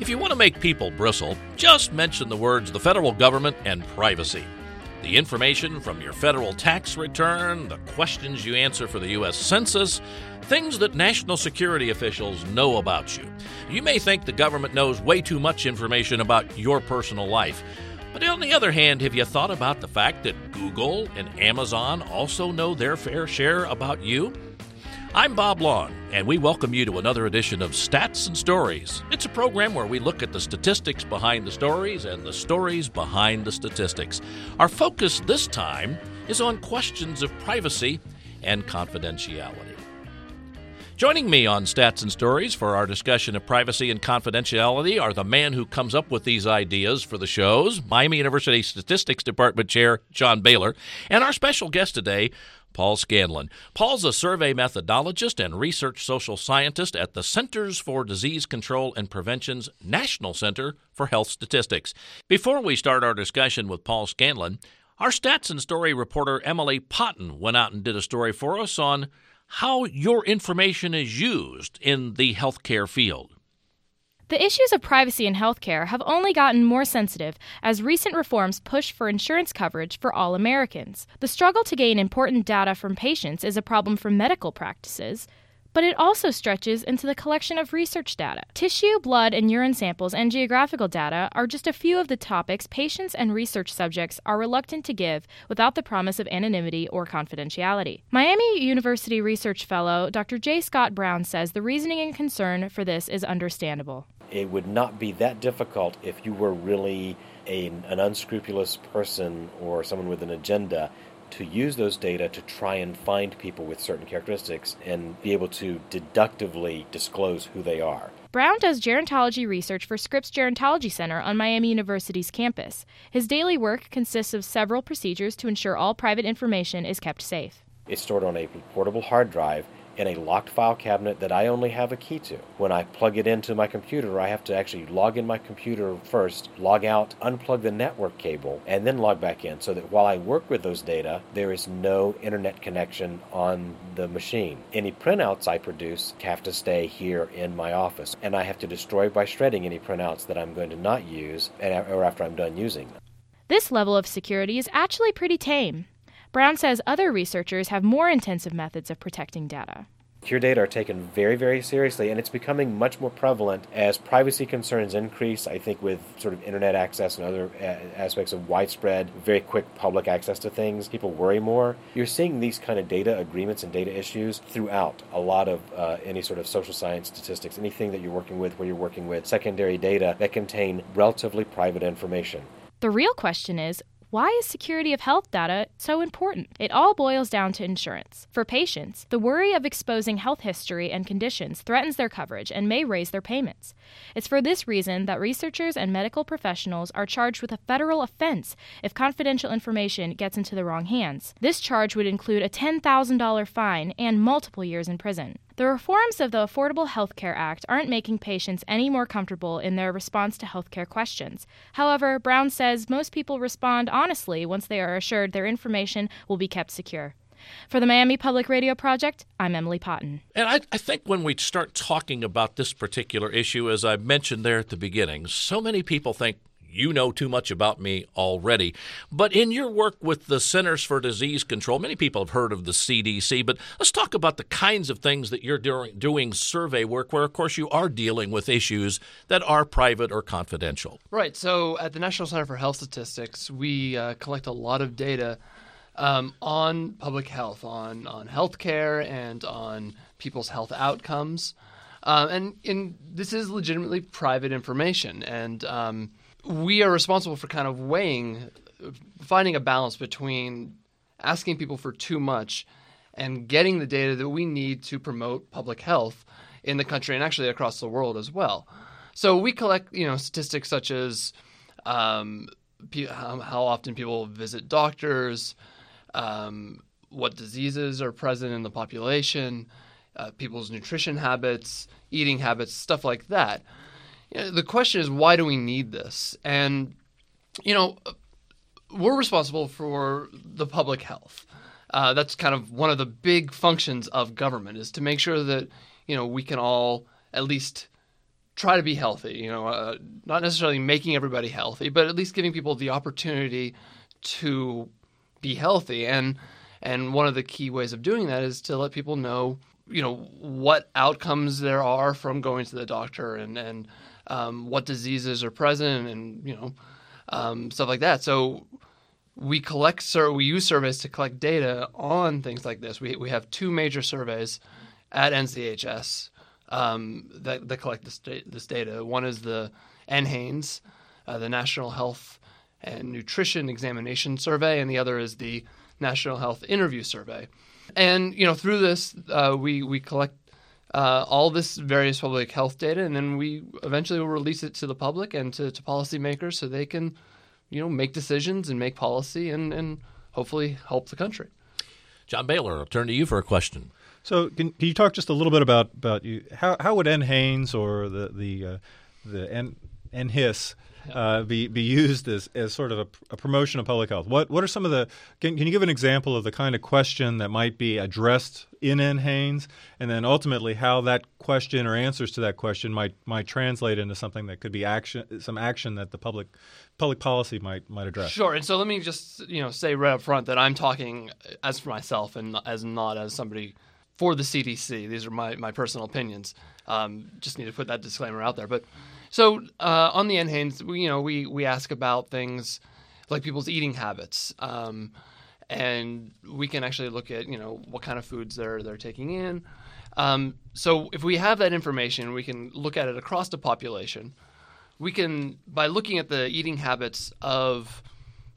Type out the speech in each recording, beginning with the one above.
If you want to make people bristle, just mention the words the federal government and privacy. The information from your federal tax return, the questions you answer for the U.S. Census, things that national security officials know about you. You may think the government knows way too much information about your personal life. But on the other hand, have you thought about the fact that Google and Amazon also know their fair share about you? I'm Bob Long, and we welcome you to another edition of Stats and Stories. It's a program where we look at the statistics behind the stories and the stories behind the statistics. Our focus this time is on questions of privacy and confidentiality. Joining me on Stats and Stories for our discussion of privacy and confidentiality are the man who comes up with these ideas for the shows, Miami University Statistics Department Chair John Bailer, and our special guest today, Paul Scanlon. Paul's a survey methodologist and research social scientist at the Centers for Disease Control and Prevention's National Center for Health Statistics. Before we start our discussion with Paul Scanlon, our stats and story reporter Emily Potton went out and did a story for us on how your information is used in the healthcare field. The issues of privacy in healthcare have only gotten more sensitive as recent reforms push for insurance coverage for all Americans. The struggle to gain important data from patients is a problem for medical practices, but it also stretches into the collection of research data. Tissue, blood, and urine samples and geographical data are just a few of the topics patients and research subjects are reluctant to give without the promise of anonymity or confidentiality. Miami University research fellow Dr. J. Scott Brown says the reasoning and concern for this is understandable. It would not be that difficult if you were really a, an unscrupulous person or someone with an agenda to use those data to try and find people with certain characteristics and be able to deductively disclose who they are. Brown does gerontology research for Scripps Gerontology Center on Miami University's campus. His daily work consists of several procedures to ensure all private information is kept safe. It's stored on a portable hard drive in a locked file cabinet that I only have a key to. When I plug it into my computer, I have to actually log in my computer first, log out, unplug the network cable, and then log back in so that while I work with those data, there is no internet connection on the machine. Any printouts I produce have to stay here in my office, and I have to destroy by shredding any printouts that I'm going to not use or after I'm done using them. This level of security is actually pretty tame. Brown says other researchers have more intensive methods of protecting data. Your data are taken very, very seriously, and it's becoming much more prevalent as privacy concerns increase. I think with sort of internet access and other aspects of widespread, very quick public access to things, people worry more. You're seeing these kind of data agreements and data issues throughout a lot of uh, any sort of social science statistics, anything that you're working with where you're working with secondary data that contain relatively private information. The real question is why is security of health data so important? It all boils down to insurance. For patients, the worry of exposing health history and conditions threatens their coverage and may raise their payments. It's for this reason that researchers and medical professionals are charged with a federal offense if confidential information gets into the wrong hands. This charge would include a $10,000 fine and multiple years in prison. The reforms of the Affordable Health Care Act aren't making patients any more comfortable in their response to healthcare questions. However, Brown says most people respond honestly once they are assured their information will be kept secure. For the Miami Public Radio Project, I'm Emily Potton. And I, I, think when we start talking about this particular issue, as I mentioned there at the beginning, so many people think, you know too much about me already. But in your work with the Centers for Disease Control, many people have heard of the CDC, but let's talk about the kinds of things that you're doing survey work where, of course, you are dealing with issues that are private or confidential. Right. So at the National Center for Health Statistics, we uh, collect a lot of data um, on public health, on, on healthcare, and on people's health outcomes. Uh, and, this is legitimately private information. And um, we are responsible for kind of weighing, finding a balance between asking people for too much and getting the data that we need to promote public health in the country and actually across the world as well. So we collect, you know, statistics such as um, how often people visit doctors, um, what diseases are present in the population, uh, people's nutrition habits, eating habits, stuff like that you know, the question is why do we need this? And you know, we're responsible for the public health. Uh, that's kind of one of the big functions of government is to make sure that you know we can all at least try to be healthy. You know, uh, not necessarily making everybody healthy, but at least giving people the opportunity to be healthy. And and one of the key ways of doing that is to let people know, you know, what outcomes there are from going to the doctor and and um, what diseases are present and you know um, stuff like that. So we collect sur- we use surveys to collect data on things like this. We we have two major surveys at NCHS um, that, that collect this, this data. One is the NHANES, uh, the National Health and Nutrition Examination Survey, and the other is the National Health Interview Survey. And you know, through this, uh, we we collect uh, all this various public health data, and then we eventually will release it to the public and to, to policymakers so they can, you know, make decisions and make policy and, and hopefully help the country. John Bailer, I'll turn to you for a question. So, can, can you talk just a little bit about about you? How how would NHANES or the the uh, the N, NHIS uh, be be used as, as sort of a, a, promotion of public health? What what are some of the? Can, can you give an example of the kind of question that might be addressed in NHANES, and then ultimately how that question or answers to that question might might translate into something that could be action, some action that the public public policy might might address. Sure. And so let me just you know say right up front that I'm talking as for myself and as not as somebody for the CDC. These are my my personal opinions. Um, just need to put that disclaimer out there, but. So uh, on the NHANES, we you know we we ask about things like people's eating habits, um, and we can actually look at you know what kind of foods they're they're taking in. Um, so if we have that information, we can look at it across the population. We can by looking at the eating habits of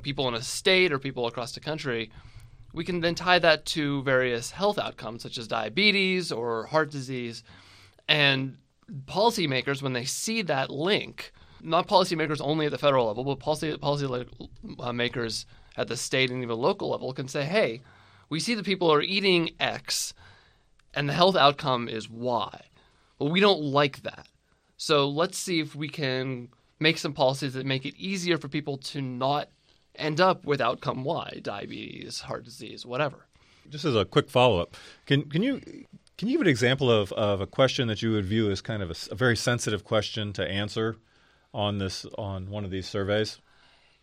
people in a state or people across the country, we can then tie that to various health outcomes such as diabetes or heart disease, and policymakers, when they see that link, not policymakers only at the federal level, but policy policy uh, at the state and even local level can say, "Hey, we see that people are eating X, and the health outcome is Y. Well, we don't like that. So let's see if we can make some policies that make it easier for people to not end up with outcome Y, diabetes, heart disease, whatever." Just as a quick follow up, can can you can you give an example of, of a question that you would view as kind of a, a very sensitive question to answer on this on one of these surveys?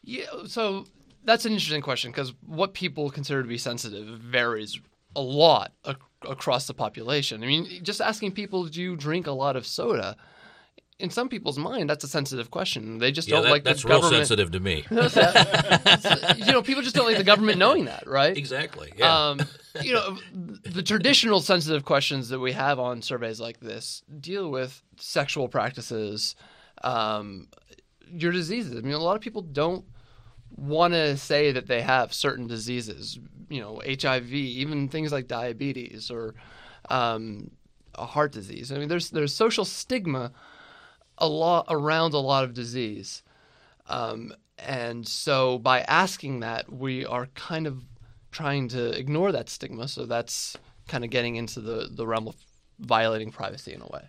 Yeah, so that's an interesting question because what people consider to be sensitive varies a lot ac- across the population. I mean, just asking people, do you drink a lot of soda? In some people's mind, that's a sensitive question. They just yeah, don't that, like that's the real government. sensitive to me. you know, people just don't like the government knowing that, right? Exactly. Yeah. Um, you know, the traditional sensitive questions that we have on surveys like this deal with sexual practices, um, your diseases. I mean, a lot of people don't want to say that they have certain diseases. You know, HIV, even things like diabetes or um, a heart disease. I mean, there's there's social stigma a lot around a lot of disease. Um, and so by asking that, we are kind of trying to ignore that stigma. So that's kind of getting into the, the realm of violating privacy in a way.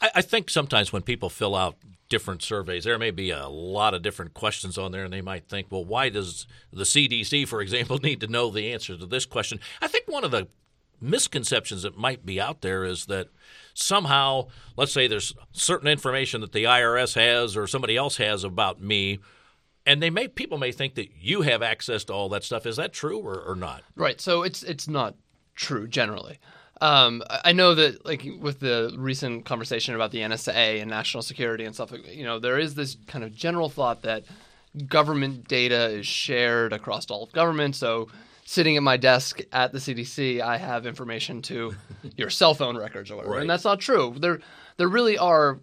I, I think sometimes when people fill out different surveys, there may be a lot of different questions on there, and they might think, well, why does the CDC, for example, need to know the answer to this question? I think one of the misconceptions that might be out there is that somehow, let's say there's certain information that the IRS has or somebody else has about me, and they may people may think that you have access to all that stuff. Is that true or, or not? Right. So it's it's not true generally. Um, I know that, like with the recent conversation about the NSA and national security and stuff, you know, there is this kind of general thought that government data is shared across all of government. So sitting at my desk at the CDC, I have information to your cell phone records or whatever. Right. And that's not true. There there really are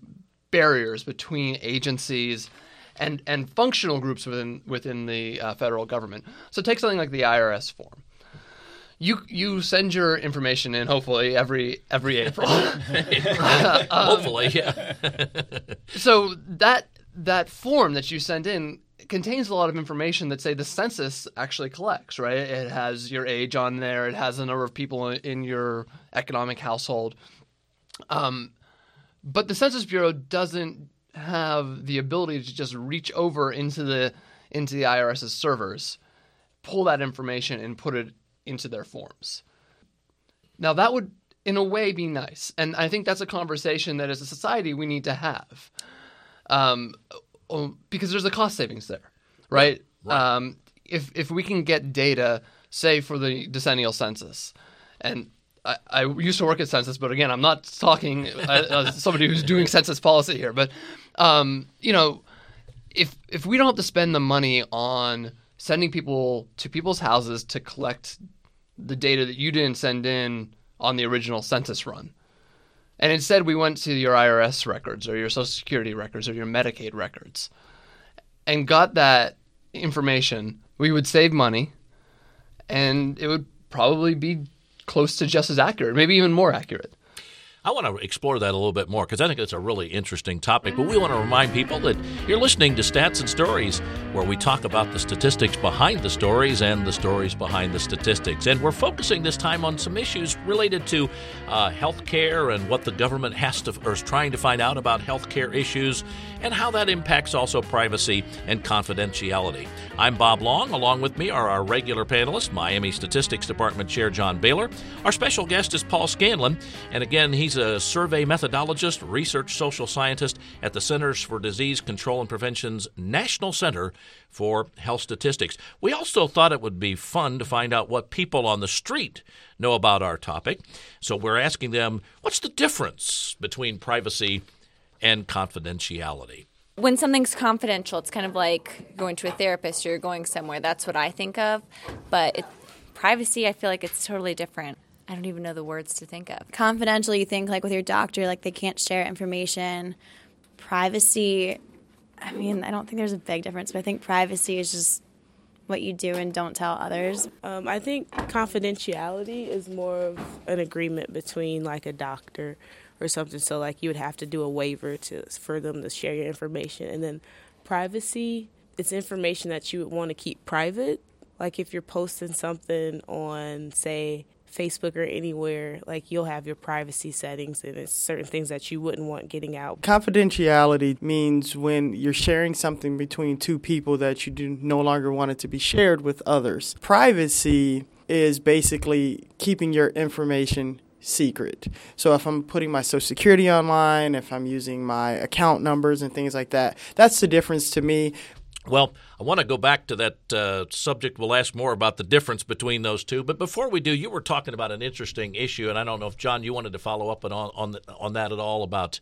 barriers between agencies and and functional groups within within the uh, federal government. So take something like the IRS form. You you send your information in hopefully every every April. um, hopefully, yeah. so that that form that you send in contains a lot of information that say the census actually collects, right? It has your age on there, it has the number of people in your economic household. Um, but the Census Bureau doesn't have the ability to just reach over into the into the IRS's servers, pull that information and put it into their forms. Now that would in a way be nice. And I think that's a conversation that as a society we need to have. Um, because there's a cost savings there, right? Right. Um, if if we can get data, say for the decennial census, and I, I used to work at census, but again, I'm not talking uh, as somebody who's doing census policy here. But um, you know, if if we don't have to spend the money on sending people to people's houses to collect the data that you didn't send in on the original census run, and instead we went to your IRS records or your Social Security records or your Medicaid records, and got that information, we would save money, and it would probably be close to just as accurate, maybe even more accurate. I want to explore that a little bit more because I think it's a really interesting topic. But we want to remind people that you're listening to Stats and Stories, where we talk about the statistics behind the stories and the stories behind the statistics. And we're focusing this time on some issues related to uh, health care and what the government has to or is trying to find out about health care issues and how that impacts also privacy and confidentiality. I'm Bob Long. Along with me are our regular panelists, Miami Statistics Department Chair John Bailer. Our special guest is Paul Scanlon, and again, he's a survey methodologist, research social scientist at the Centers for Disease Control and Prevention's National Center for Health Statistics. We also thought it would be fun to find out what people on the street know about our topic. So we're asking them, what's the difference between privacy and confidentiality? when something's confidential, it's kind of like going to a therapist or you're going somewhere. That's what I think of. But it, privacy, I feel like it's totally different. I don't even know the words to think of. confidential you think like with your doctor like they can't share information privacy i mean i don't think there's a big difference but i think privacy is just what you do and don't tell others Um, I think confidentiality is more of an agreement between like a doctor or something. So like you would have to do a waiver to for them to share your information, and then privacy. It's information that you would want to keep private. Like if you're posting something on, say, Facebook or anywhere, like you'll have your privacy settings, and it's certain things that you wouldn't want getting out. Confidentiality means when you're sharing something between two people that you do no longer want it to be shared with others. Privacy is basically keeping your information secret. So if I'm putting my social security online, if I'm using my account numbers and things like that, that's the difference to me. Well, I want to go back to that uh, subject. We'll ask more about the difference between those two. But before we do, you were talking about an interesting issue, and I don't know if John, you wanted to follow up on on on that at all about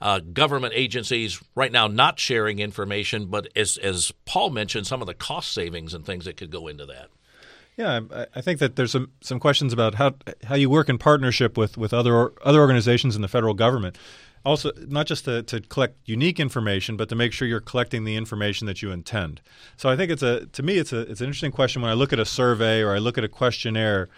uh, government agencies right now not sharing information, but as as Paul mentioned, some of the cost savings and things that could go into that. Yeah, I, I think that there's some, some questions about how how you work in partnership with, with other other organizations in the federal government. Also, not just to, to collect unique information, but to make sure you're collecting the information that you intend. So I think it's a to me it's a it's an interesting question when I look at a survey or I look at a questionnaire.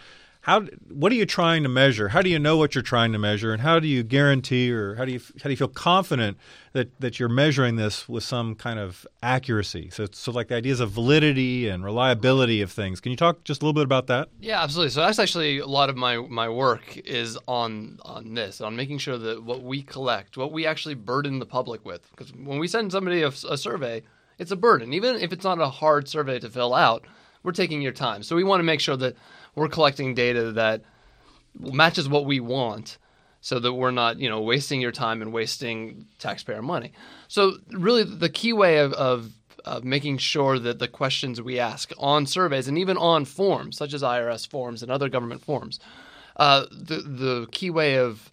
How what are you trying to measure? How do you know what you're trying to measure, and how do you guarantee or how do you how do you feel confident that, that you're measuring this with some kind of accuracy? So so like the ideas of validity and reliability of things. Can you talk just a little bit about that? Yeah, absolutely. So that's actually a lot of my my work is on on this, on making sure that what we collect, what we actually burden the public with, because when we send somebody a, a survey, it's a burden. Even if it's not a hard survey to fill out, we're taking your time. So we want to make sure that we're collecting data that matches what we want so that we're not you know wasting your time and wasting taxpayer money. So really the key way of, of, of making sure that the questions we ask on surveys and even on forms such as irs forms and other government forms uh, the, the key way of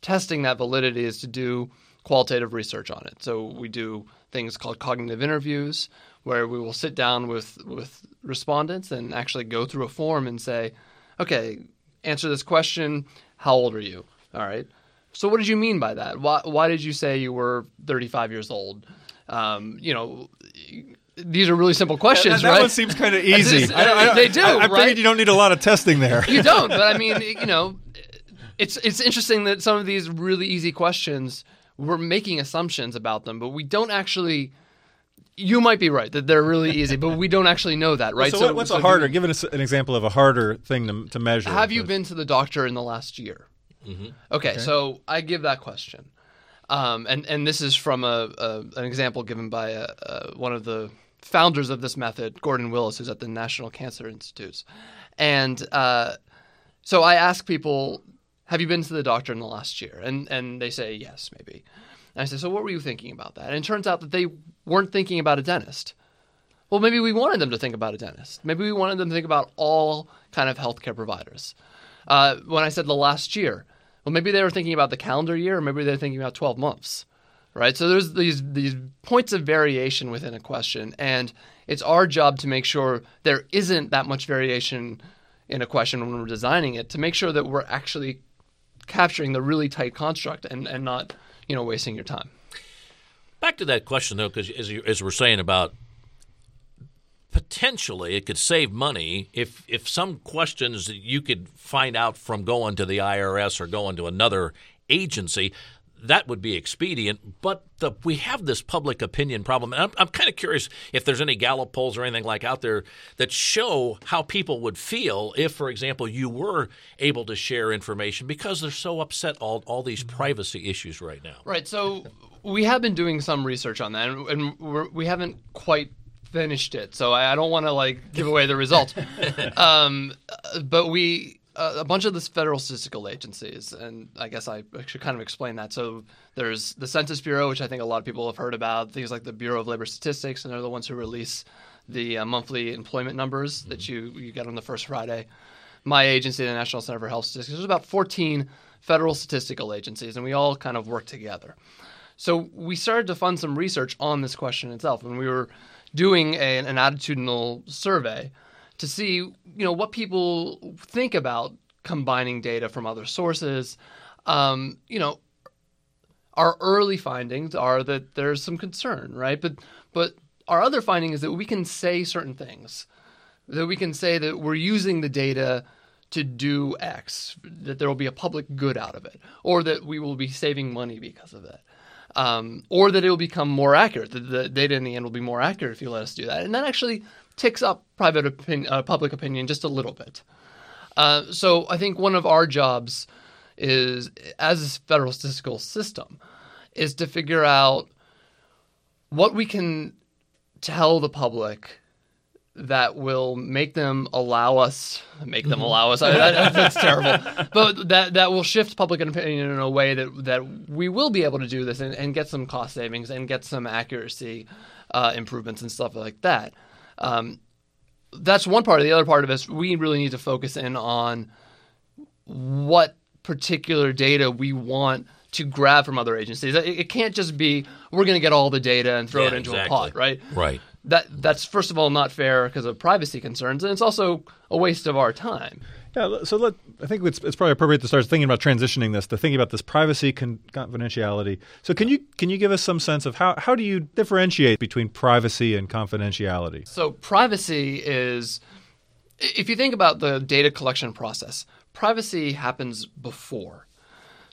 testing that validity is to do qualitative research on it. So we do things called cognitive interviews where we will sit down with with respondents and actually go through a form and say okay answer this question how old are you all right. So what did you mean by that? Why why did you say you were 35 years old? Um, you know, these are really simple questions, that, that right? one seems kind of easy. I I they do, I, I right? figured you don't need a lot of testing there. you don't, but I mean, you know, it's it's interesting that some of these really easy questions we're making assumptions about them, but we don't actually. You might be right that they're really easy, but we don't actually know that, right? So, what, what's so a harder? Give us an example of a harder thing to, to measure. Have you been to the doctor in the last year? Okay, so I give that question, um, and and this is from a, a an example given by a, a, one of the founders of this method, Gordon Willis, who's at the National Cancer Institute, and uh, so I ask people, have you been to the doctor in the last year? And and they say yes, maybe. And I said, so what were you thinking about that? And it turns out that they weren't thinking about a dentist. Well, maybe we wanted them to think about a dentist. Maybe we wanted them to think about all kind of healthcare providers. Uh, when I said the last year, well, maybe they were thinking about the calendar year, or maybe they're thinking about 12 months, right? So there's these these points of variation within a question, and it's our job to make sure there isn't that much variation in a question when we're designing it to make sure that we're actually capturing the really tight construct and, and not you know wasting your time. Back to that question though, because as, as we're saying about potentially it could save money if if some questions that you could find out from going to the IRS or going to another agency that would be expedient. But the, we have this public opinion problem. And I'm, I'm kind of curious if there's any Gallup polls or anything like out there that show how people would feel if, for example, you were able to share information because they're so upset all all these privacy issues right now. Right. So we have been doing some research on that, and, we have not quite finished it. So I, I don't want to like give away the results. um, but we uh, a bunch of the federal statistical agencies, and I guess I should kind of explain that. So there's the Census Bureau, which I think a lot of people have heard about. Things like the Bureau of Labor Statistics, and they're the ones who release the uh, monthly employment numbers mm-hmm. that you you get on the first Friday. My agency, the National Center for Health Statistics, there's about 14 federal statistical agencies, and we all kind of work together. So we started to fund some research on this question itself, and we were doing a, an attitudinal survey to see you know what people think about combining data from other sources. Um, you know, our early findings are that there's some concern, right? But but our other finding is that we can say certain things, that we can say that we're using the data to do X, that there will be a public good out of it, or that we will be saving money because of it. Um, or that it will become more accurate. That the data in the end will be more accurate if you let us do that. And that actually ticks up private opinion, uh, public opinion just a little bit. Uh, so I think one of our jobs is, as a federal statistical system, is to figure out what we can tell the public that will make them allow us make them mm-hmm. allow us I, I, that's terrible but that that will shift public opinion in a way that that we will be able to do this and, and get some cost savings and get some accuracy uh, improvements and stuff like that um, that's one part of the other part of is we really need to focus in on what particular data we want to grab from other agencies. It, it can't just be we're going to get all the data and throw yeah, it into exactly. a pot, right? Right. That that's first of all not fair because of privacy concerns, and it's also a waste of our time. Yeah, so let, I think it's, it's probably appropriate to start thinking about transitioning this to thinking about this privacy con- confidentiality. So can you can you give us some sense of how how do you differentiate between privacy and confidentiality? So privacy is if you think about the data collection process, privacy happens before.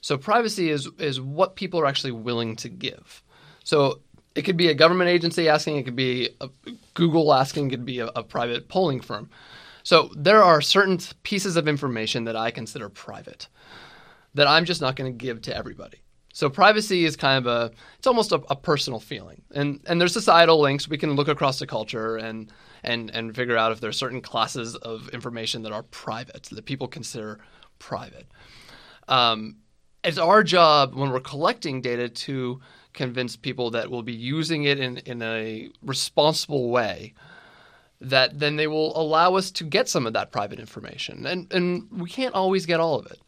So privacy is is what people are actually willing to give. So it could be a government agency asking, it could be Google asking, it could be a, a private polling firm. So there are certain pieces of information that I consider private that I'm just not going to give to everybody. So privacy is kind of a it's almost a, a, personal feeling. And and there's societal links. We can look across the culture and and and figure out if there are certain classes of information that are private that people consider private. Um, it's our job when we're collecting data to convince people that we'll be using it in, in a responsible way that then they will allow us to get some of that private information. And and we can't always get all of it.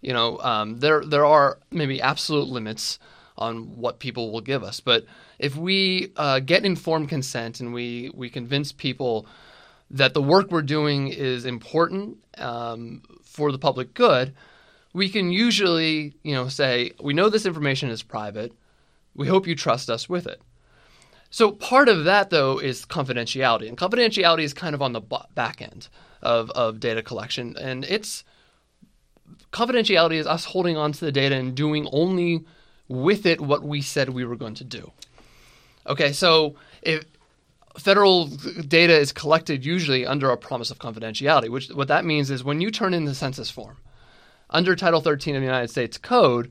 You know, um, there there are maybe absolute limits on what people will give us, but if we uh, get informed consent and we we convince people that the work we're doing is important um, for the public good, we can usually you know say we know this information is private. We hope you trust us with it. So part of that though is confidentiality, and confidentiality is kind of on the back end of, of data collection, and it's confidentiality is us holding on to the data and doing only with it what we said we were going to do. Okay, so if federal data is collected usually under a promise of confidentiality, which what that means is when you turn in the census form under Title 13 of the United States Code,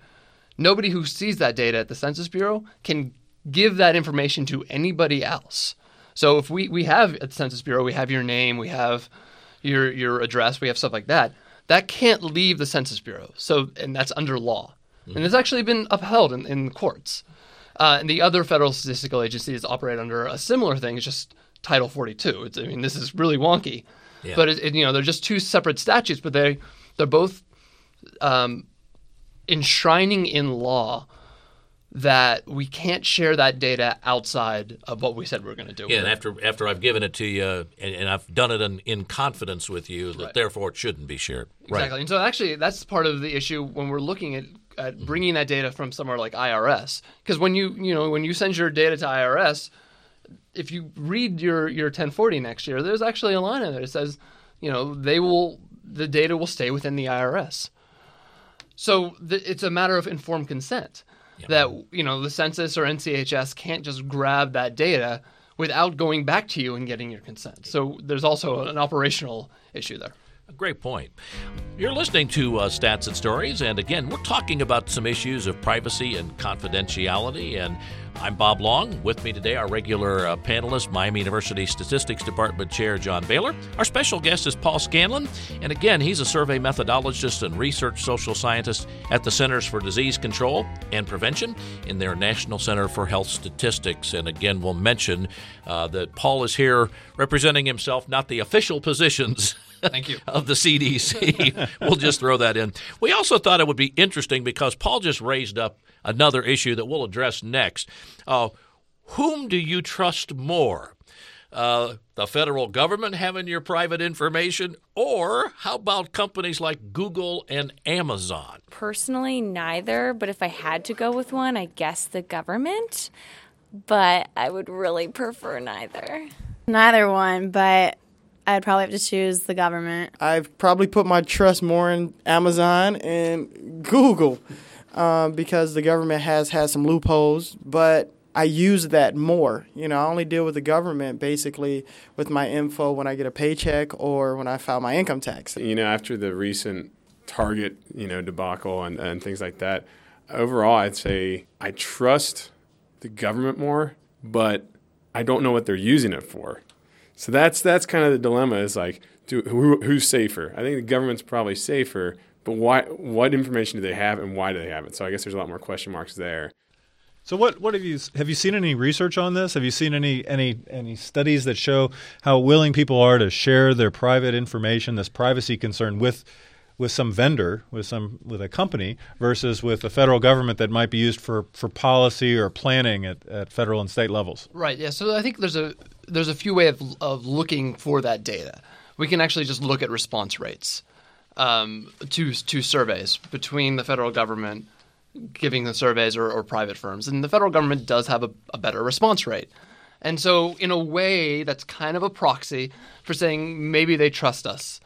nobody who sees that data at the Census Bureau can give that information to anybody else. So if we, we have at the Census Bureau, we have your name, we have your your address, we have stuff like that. that can't leave the Census Bureau. So, and that's under law, and it's actually been upheld in, in courts. Uh, and the other federal statistical agencies operate under a similar thing. It's just Title 42. It's, I mean, this is really wonky, Yeah. but it, it, you know they're just two separate statutes, but they they're both um, enshrining in law that we can't share that data outside of what we said we were going to do. Yeah, and after after I've given it to you and, and I've done it in, in confidence with you, that Right. therefore it shouldn't be shared. Exactly. And so actually that's part of the issue when we're looking at, at mm-hmm. bringing that data from somewhere like IRS. Because when you, you know, when you send your data to IRS, if you read your, your 1040 next year, there's actually a line in there that says, you know, they will, the data will stay within the IRS. So th- it's a matter of informed consent that, you know, the census or NCHS can't just grab that data without going back to you and getting your consent. So there's also an operational issue there. A great point. You're listening to uh, Stats and Stories, and again, we're talking about some issues of privacy and confidentiality. And I'm Bob Long. With me today, our regular uh, panelist, Miami University Statistics Department Chair John Bailer. Our special guest is Paul Scanlon, and again, he's a survey methodologist and research social scientist at the Centers for Disease Control and Prevention in their National Center for Health Statistics. And again, we'll mention uh, that Paul is here representing himself, not the official positions. Thank you. of the CDC. we'll just throw that in. We also thought it would be interesting because Paul just raised up another issue that we'll address next. Uh, whom do you trust more? Uh, the federal government having your private information, or how about companies like Google and Amazon? Personally, neither, but if I had to go with one, I guess the government. But I would really prefer neither. Neither one, but I'd probably have to choose the government. I've probably put my trust more in Amazon and Google um, because the government has had some loopholes, but I use that more. You know, I only deal with the government basically with my info when I get a paycheck or when I file my income tax. you know, after the recent Target, you know, debacle and, and things like that, overall, I'd say I trust the government more, but I don't know what they're using it for. So that's that's kind of the dilemma. Is like, do, who, who's safer? I think the government's probably safer, but why? What information do they have, and why do they have it? So I guess there's a lot more question marks there. So what what have you have you seen any research on this? Have you seen any any any studies that show how willing people are to share their private information, this privacy concern with with some vendor, with some with a company versus with the federal government that might be used for, for policy or planning at, at federal and state levels? Right. Yeah. So I think there's a there's a few way of of looking for that data. We can actually just look at response rates um, to to surveys between the federal government giving the surveys or, or private firms, and the federal government does have a, a better response rate. And so, in a way, that's kind of a proxy for saying maybe they trust us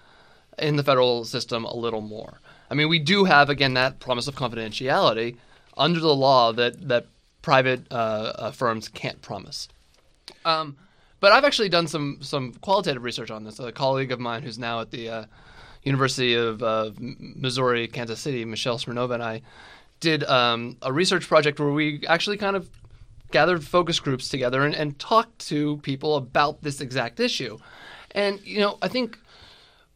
in the federal system a little more. I mean, we do have again that promise of confidentiality under the law that that private uh, uh, firms can't promise. Um, but I've actually done some some qualitative research on this. A colleague of mine who's now at the uh, University of uh, Missouri, Kansas City, Michelle Smirnova, and I did um, a research project where we actually kind of gathered focus groups together and, and talked to people about this exact issue. And you know, I think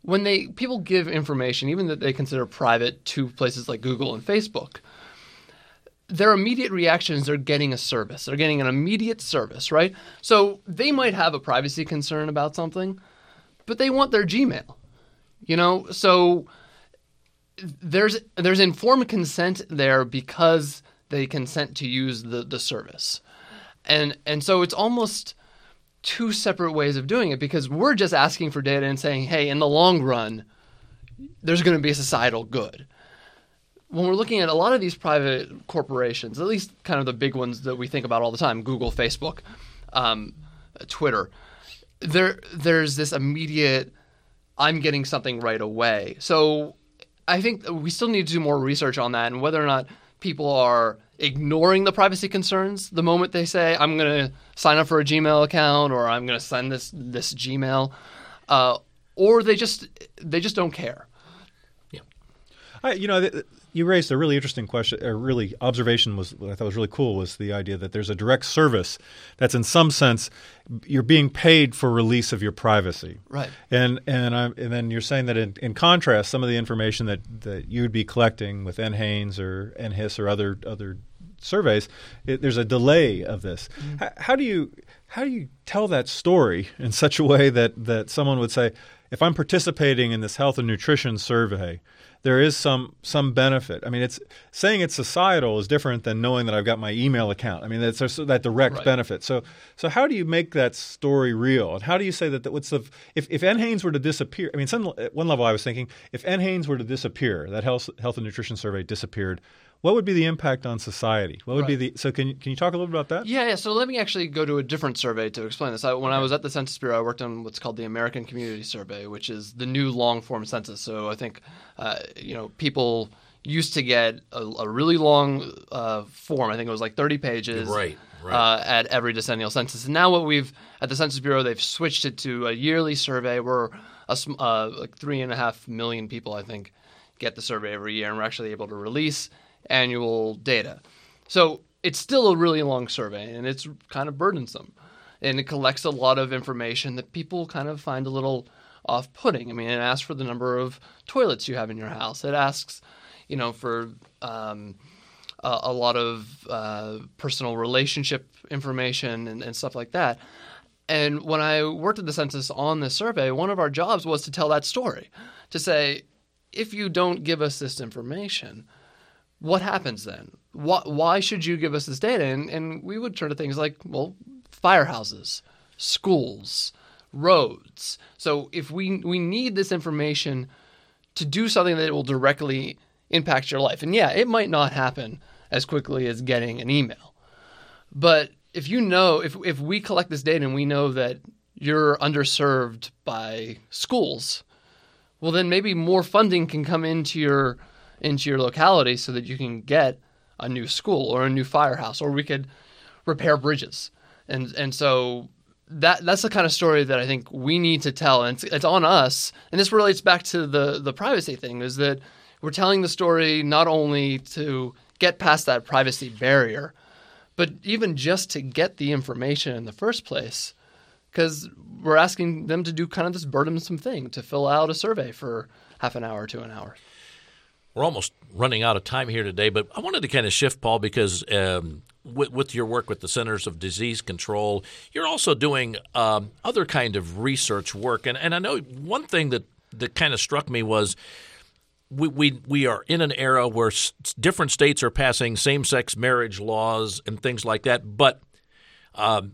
when they people give information, even that they consider private, to places like Google and Facebook, their immediate reaction is they're getting a service. They're getting an immediate service, right? So they might have a privacy concern about something, but they want their Gmail. You know, so there's there's informed consent there because they consent to use the, the service. And and so it's almost two separate ways of doing it because we're just asking for data and saying, hey, in the long run, there's going to be a societal good. When we're looking at a lot of these private corporations, at least kind of the big ones that we think about all the time, Google, Facebook, um, Twitter, there there's this immediate, I'm getting something right away. So I think we still need to do more research on that and whether or not people are ignoring the privacy concerns the moment they say I'm going to sign up for a Gmail account or I'm going to send this this Gmail, uh, or they just they just don't care. I, you know, th- you raised a really interesting question. A really observation was what I thought was really cool was the idea that there's a direct service that's in some sense you're being paid for release of your privacy. Right. And and I'm, and then you're saying that in, in contrast, some of the information that, that you'd be collecting with NHANES or NHIS or other other surveys, it, there's a delay of this. Mm-hmm. How, how do you how do you tell that story in such a way that that someone would say, if I'm participating in this health and nutrition survey, there is some some benefit. I mean, it's saying it's societal is different than knowing that I've got my email account. I mean, that's that direct right. benefit. So, so how do you make that story real? And how do you say that? that what's the if if NHANES were to disappear? I mean, some, at one level, I was thinking if NHANES were to disappear, that health health and nutrition survey disappeared what would be the impact on society? What would right. be the so? Can you, can you talk a little bit about that? Yeah, yeah. So let me actually go to a different survey to explain this. I, when I was at the Census Bureau, I worked on what's called the American Community Survey, which is the new long form census. So I think uh, you know people used to get a, a really long uh, form. I think it was like 30 pages. Right. Right. Uh, at every decennial census, and now what we've at the Census Bureau, they've switched it to a yearly survey. Where a, uh, like three and a half million people, I think, get the survey every year, and we're actually able to release annual data. So it's still a really long survey and it's kind of burdensome. And it collects a lot of information that people kind of find a little off putting. I mean, it asks for the number of toilets you have in your house, it asks, you know, for um, a, a, lot of uh, personal relationship information and, and stuff like that. And when I worked at the census on this survey, one of our jobs was to tell that story to say, if you don't give us this information, what happens then? Why, why should you give us this data? And, and we would turn to things like, well, firehouses, schools, roads. So if we we need this information to do something that will directly impact your life, and yeah, it might not happen as quickly as getting an email, but if you know if if we collect this data and we know that you're underserved by schools, well then maybe more funding can come into your into your locality so that you can get a new school or a new firehouse, or we could repair bridges. And and so that that's the kind of story that I think we need to tell, and it's, it's on us. And this relates back to the the privacy thing: is that we're telling the story not only to get past that privacy barrier, but even just to get the information in the first place, because we're asking them to do kind of this burdensome thing to fill out a survey for half an hour to an hour we're almost running out of time here today, but I wanted to kind of shift, Paul, because um, with, with, your work with the Centers of Disease Control, you're also doing um, other kind of research work. And, and I know one thing that, that kind of struck me was we, we, we are in an era where s- different states are passing same sex marriage laws and things like that, but um,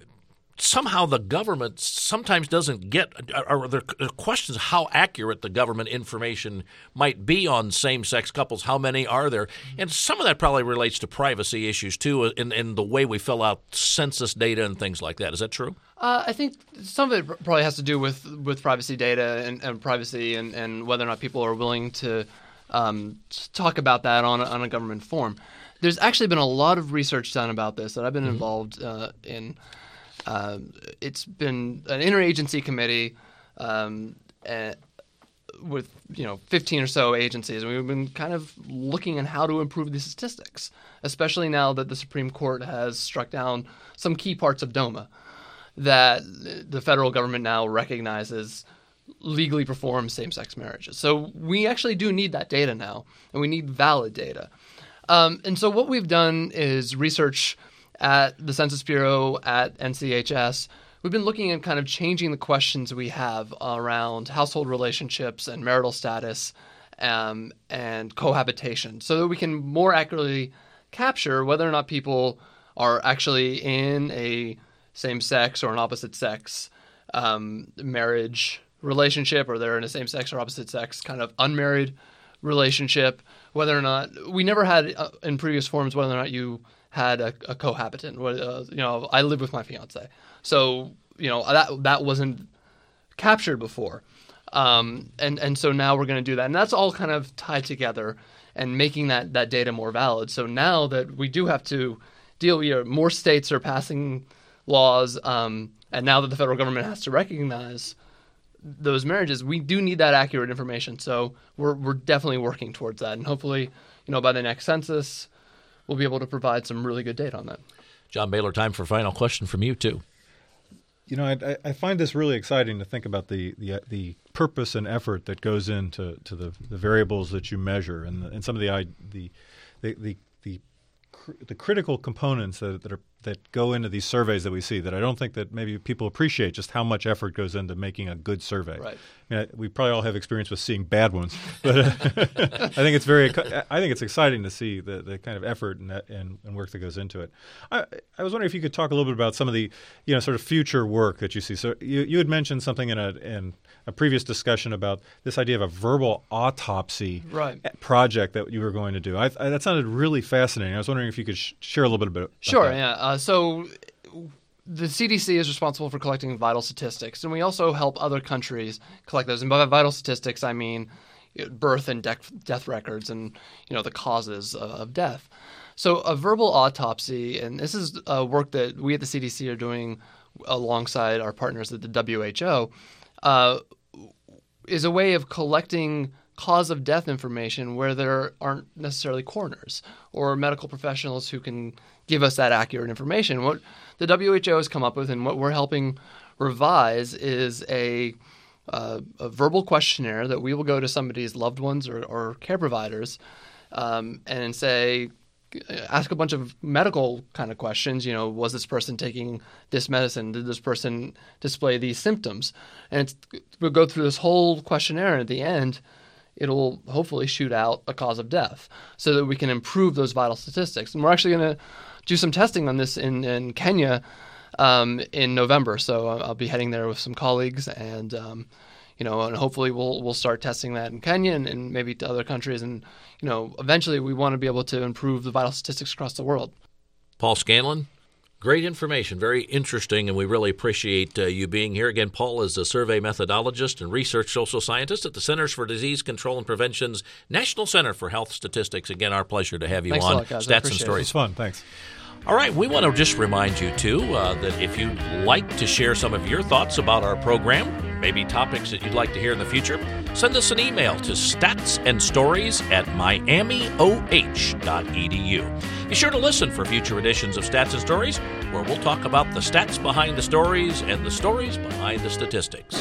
somehow the government sometimes doesn't get or there are questions how accurate the government information might be on same-sex couples how many are there and some of that probably relates to privacy issues too in, in the way we fill out census data and things like that is that true uh, I think some of it probably has to do with, with privacy data and, and privacy and, and whether or not people are willing to um, talk about that on a, on a government form. There's actually been a lot of research done about this that I've been mm-hmm. involved uh, in. Um, it's been an interagency committee um, with you know 15 or so agencies, and we've been kind of looking at how to improve the statistics, especially now that the Supreme Court has struck down some key parts of DOMA that the federal government now recognizes legally perform same-sex marriages. So we actually do need that data now, and we need valid data. Um, and so what we've done is research at the Census Bureau, at NCHS, we've been looking at kind of changing the questions we have around household relationships and marital status um, and cohabitation so that we can more accurately capture whether or not people are actually in a same sex or an opposite sex um, marriage relationship or they're in a same sex or opposite sex kind of unmarried relationship. Whether or not we never had uh, in previous forms whether or not you had a, a cohabitant. Uh, you know, I live with my fiance, so you know that that wasn't captured before, um, and and so now we're going to do that, and that's all kind of tied together and making that that data more valid. So now that we do have to deal, you know, more states are passing laws, um, and now that the federal government has to recognize those marriages, we do need that accurate information. So we're we're definitely working towards that, and hopefully, you know, by the next census, we'll be able to provide some really good data on that. John Bailer, time for a final question from you too. You know, I, I find this really exciting to think about the, the uh, the purpose and effort that goes into to the, the variables that you measure and, the, and some of the the the the, the, the critical components that, that are that go into these surveys that we see that I don't think that maybe people appreciate just how much effort goes into making a good survey. Right. I mean, we probably all have experience with seeing bad ones, but uh, I think it's very I think it's exciting to see the, the kind of effort and, and, and work that goes into it. I, I was wondering if you could talk a little bit about some of the you know sort of future work that you see. So you, you had mentioned something in a in a previous discussion about this idea of a verbal autopsy right. project that you were going to do. I, I, that sounded really fascinating. I was wondering if you could sh- share a little bit about it. Sure. that. Yeah. Uh, so the CDC is responsible for collecting vital statistics, and we also help other countries collect those. And by vital statistics, I mean birth and death, death records, and you know the causes of, of death. So a verbal autopsy, and this is a work that we at the CDC are doing alongside our partners at the WHO, uh, is a way of collecting cause of death information where there aren't necessarily coroners or medical professionals who can give us that accurate information. What the WHO has come up with and what we're helping revise is a, uh, a verbal questionnaire that we will go to somebody's loved ones or, or care providers um, and say, ask a bunch of medical kind of questions. You know, was this person taking this medicine? Did this person display these symptoms? And we'll go through this whole questionnaire, and at the end, it'll hopefully shoot out a cause of death so that we can improve those vital statistics. And we're actually going to do some testing on this in, in Kenya um, in November. So I'll be heading there with some colleagues and. Um, you know, and hopefully we'll we'll start testing that in Kenya and, and maybe to other countries, and you know, eventually we want to be able to improve the vital statistics across the world. Paul Scanlon, great information, very interesting, and we really appreciate uh, you being here. Again, Paul is a survey methodologist and research social scientist at the Centers for Disease Control and Prevention's National Center for Health Statistics. Again, our pleasure to have you Thanks on lot, guys. Stats and Stories. It was fun. Thanks. All right, we want to just remind you, too, uh, that if you'd like to share some of your thoughts about our program, maybe topics that you'd like to hear in the future, send us an email to statsandstories at miamioh.edu. Be sure to listen for future editions of Stats and Stories, where we'll talk about the stats behind the stories and the stories behind the statistics.